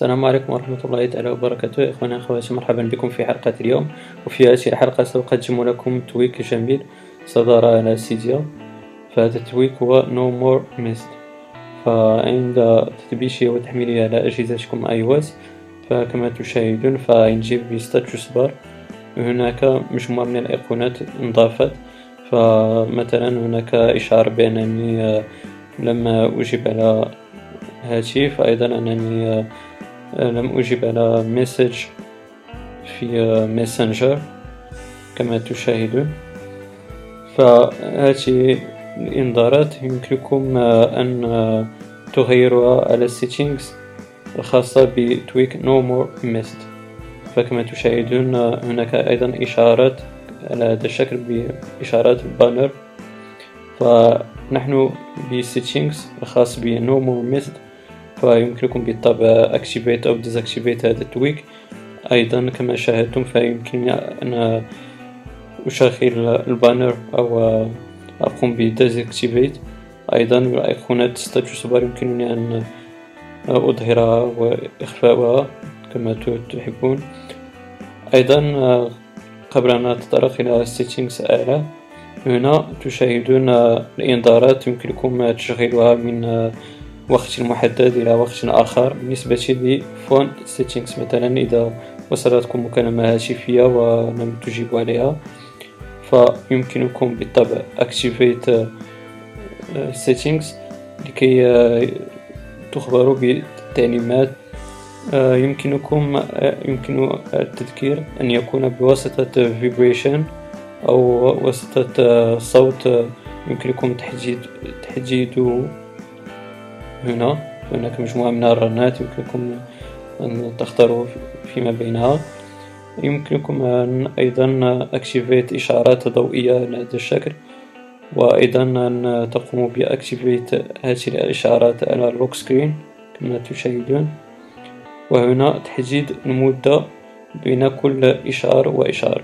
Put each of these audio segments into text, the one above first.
السلام عليكم ورحمة الله تعالى وبركاته. إخواني أخواتي مرحبا بكم في حلقة اليوم. وفي هذه الحلقة سأقدم لكم tweak جميل صدر على سيديا فهذا ال tweak هو NoMoreMissed. فعند تثبيته وتحميله على أجهزتكم اي أو فكما تشاهدون فينجي ب status bar. هناك مجموعة من الأيقونات انضافت. فمثلا هناك إشعار بأنني لم أجب على هاتف أيضا أنني لم أجب على message في ماسنجر كما تشاهدون فهذه الإنذارات يمكنكم أن تغيروها على ال settings الخاصة ب tweak NoMoreMissed فكما تشاهدون هناك أيضا إشارات على هذا الشكل بإشارات banner فنحن بال settings الخاص ب No More Missed. فيمكنكم بالطبع activate أو deactivate هذا ال tweak. أيضا كما شاهدتم فيمكنني أن أشغل ال banner أو أقوم ب deactivate أيضا أيقونة status bar يمكنني أن أظهرها وإخفاؤها كما تحبون. أيضا قبل أن نتطرق إلى settings أعلى هنا تشاهدون الإنذارات. يمكنكم تشغيلها من وقت محدد إلى وقت آخر بالنسبة لفون سيتينغز مثلا إذا وصلتكم مكالمة هاتفية ولم تجيبوا عليها فيمكنكم بالطبع activate settings لكي تخبروا بالتعليمات. يمكنكم يمكن التذكير أن يكون بواسطة vibration أو واسطة صوت. يمكنكم تحديد تحديده هنا هناك مجموعة من الرنات يمكنكم أن تختاروا فيما بينها. يمكنكم أن أيضا activate إشعارات ضوئية على هذا الشكل وأيضا أن تقوموا ب activate هذه الإشعارات على ال lock screen كما تشاهدون. وهنا تحديد المدة بين كل إشعار وإشعار.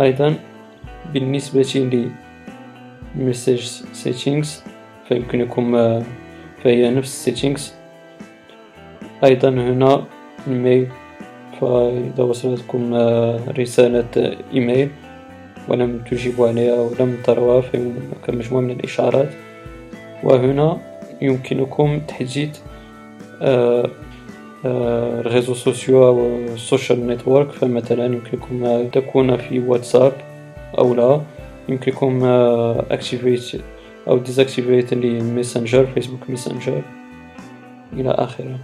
أيضا بالنسبة message settings فيمكنكم فهي نفس settings. أيضا هنا ال mail فإذا وصلتكم رسالة إيميل ولم تجيبوا عليها ولم تروها مجموعة من الإشعارات وهنا يمكنكم تحديد ال réseaux sociaux أو ال social network فمثلا يمكنكم تكون في واتساب أو لا. يمكنكم activate أو deactivate لميسنجر فيسبوك ميسنجر إلى آخره.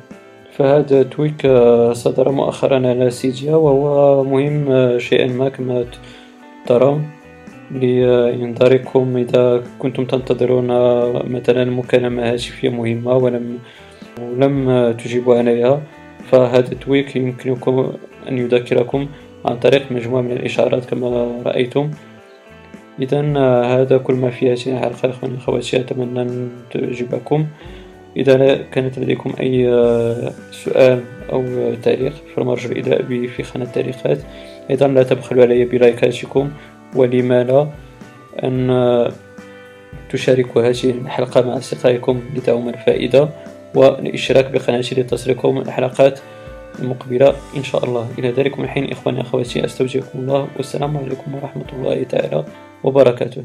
فهذا tweak صدر مؤخرا على سيديا وهو مهم شيئا ما كما ترون لإنذاركم إذا كنتم تنتظرون مثلا مكالمة هاتفية مهمة ولم ولم تجيبوا عليها. فهذا ال tweak يمكنكم أن يذكركم عن طريق مجموعة من الإشعارات كما رأيتم. إذا هذا كل ما في هذه الحلقة. إخواني أخواتي أتمنى أن تعجبكم. إذا كانت لديكم أي سؤال أو تعليق فالمرجو الإدلاء به في خانة التعليقات أيضا لا تبخلوا علي بلايكاتكم. ولما لا أن تشاركوا هذه الحلقة مع أصدقائكم لتعم الفائدة. والاشتراك بقناتي لتصلكم الحلقات. المقبلة. إن شاء الله. إلى ذلك من حين إخواني أخواتي أستودعكم الله والسلام عليكم ورحمة الله تعالى وبركاته.